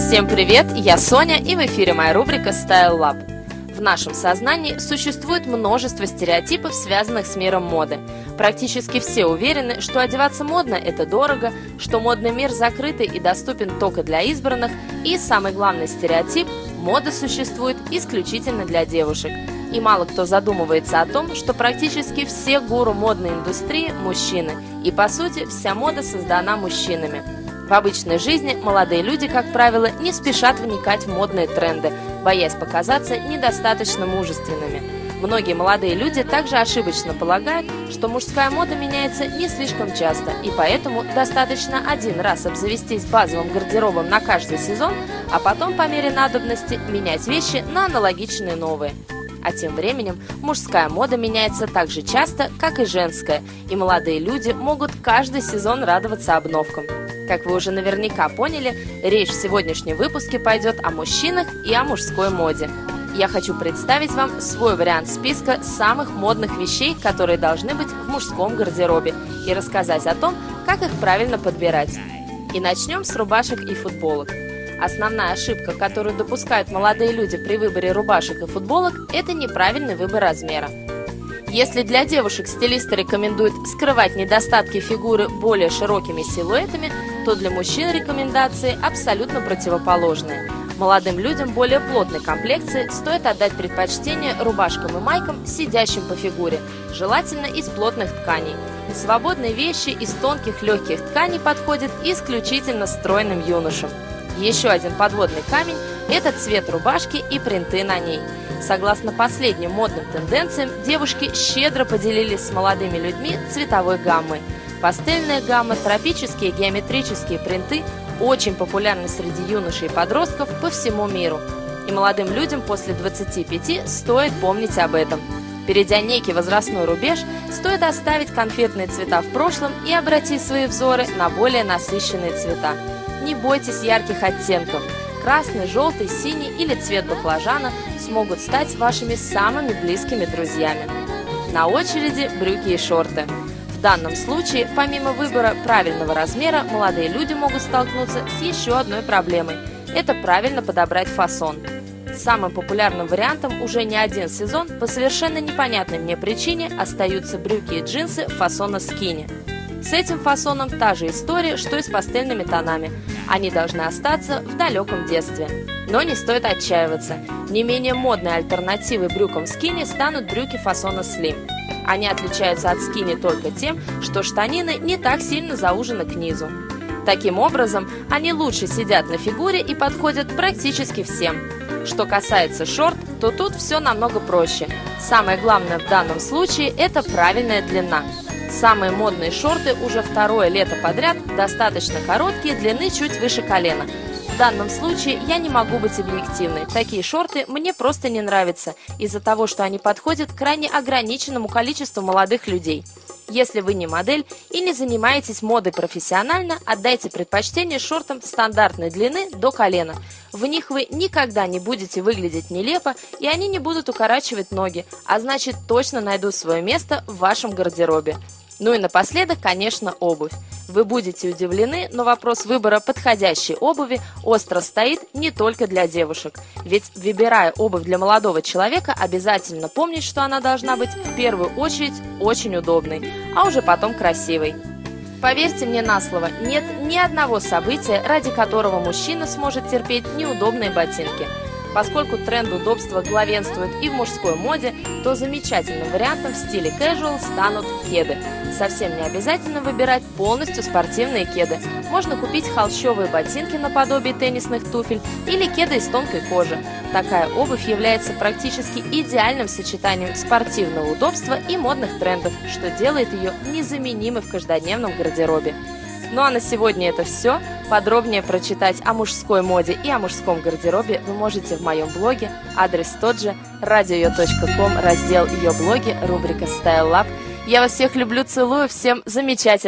Всем привет, я Соня и в эфире моя рубрика Style Lab. В нашем сознании существует множество стереотипов, связанных с миром моды. Практически все уверены, что одеваться модно – это дорого, что модный мир закрытый и доступен только для избранных, и самый главный стереотип – мода существует исключительно для девушек. И мало кто задумывается о том, что практически все гуру модной индустрии – мужчины, и по сути вся мода создана мужчинами – в обычной жизни молодые люди, как правило, не спешат вникать в модные тренды, боясь показаться недостаточно мужественными. Многие молодые люди также ошибочно полагают, что мужская мода меняется не слишком часто, и поэтому достаточно один раз обзавестись базовым гардеробом на каждый сезон, а потом по мере надобности менять вещи на аналогичные новые. А тем временем мужская мода меняется так же часто, как и женская, и молодые люди могут каждый сезон радоваться обновкам. Как вы уже наверняка поняли, речь в сегодняшнем выпуске пойдет о мужчинах и о мужской моде. Я хочу представить вам свой вариант списка самых модных вещей, которые должны быть в мужском гардеробе, и рассказать о том, как их правильно подбирать. И начнем с рубашек и футболок. Основная ошибка, которую допускают молодые люди при выборе рубашек и футболок, это неправильный выбор размера. Если для девушек стилисты рекомендуют скрывать недостатки фигуры более широкими силуэтами, то для мужчин рекомендации абсолютно противоположные. Молодым людям более плотной комплекции стоит отдать предпочтение рубашкам и майкам, сидящим по фигуре, желательно из плотных тканей. Свободные вещи из тонких легких тканей подходят исключительно стройным юношам. Еще один подводный камень – это цвет рубашки и принты на ней. Согласно последним модным тенденциям, девушки щедро поделились с молодыми людьми цветовой гаммой – Пастельная гамма, тропические геометрические принты очень популярны среди юношей и подростков по всему миру. И молодым людям после 25 стоит помнить об этом. Перейдя некий возрастной рубеж, стоит оставить конфетные цвета в прошлом и обратить свои взоры на более насыщенные цвета. Не бойтесь ярких оттенков. Красный, желтый, синий или цвет баклажана смогут стать вашими самыми близкими друзьями. На очереди брюки и шорты. В данном случае, помимо выбора правильного размера, молодые люди могут столкнуться с еще одной проблемой – это правильно подобрать фасон. Самым популярным вариантом уже не один сезон по совершенно непонятной мне причине остаются брюки и джинсы фасона скини. С этим фасоном та же история, что и с пастельными тонами. Они должны остаться в далеком детстве. Но не стоит отчаиваться. Не менее модной альтернативой брюкам скини станут брюки фасона слим. Они отличаются от скини только тем, что штанины не так сильно заужены к низу. Таким образом, они лучше сидят на фигуре и подходят практически всем. Что касается шорт, то тут все намного проще. Самое главное в данном случае – это правильная длина. Самые модные шорты уже второе лето подряд достаточно короткие, длины чуть выше колена – данном случае я не могу быть объективной. Такие шорты мне просто не нравятся из-за того, что они подходят крайне ограниченному количеству молодых людей. Если вы не модель и не занимаетесь модой профессионально, отдайте предпочтение шортам стандартной длины до колена. В них вы никогда не будете выглядеть нелепо, и они не будут укорачивать ноги, а значит точно найдут свое место в вашем гардеробе. Ну и напоследок, конечно, обувь. Вы будете удивлены, но вопрос выбора подходящей обуви остро стоит не только для девушек. Ведь, выбирая обувь для молодого человека, обязательно помнить, что она должна быть в первую очередь очень удобной, а уже потом красивой. Поверьте мне на слово, нет ни одного события, ради которого мужчина сможет терпеть неудобные ботинки – Поскольку тренд удобства главенствует и в мужской моде, то замечательным вариантом в стиле casual станут кеды. Совсем не обязательно выбирать полностью спортивные кеды. Можно купить холщовые ботинки наподобие теннисных туфель или кеды из тонкой кожи. Такая обувь является практически идеальным сочетанием спортивного удобства и модных трендов, что делает ее незаменимой в каждодневном гардеробе. Ну а на сегодня это все. Подробнее прочитать о мужской моде и о мужском гардеробе вы можете в моем блоге. Адрес тот же radio.com, раздел ее блоги, рубрика Style Lab. Я вас всех люблю, целую, всем замечательно.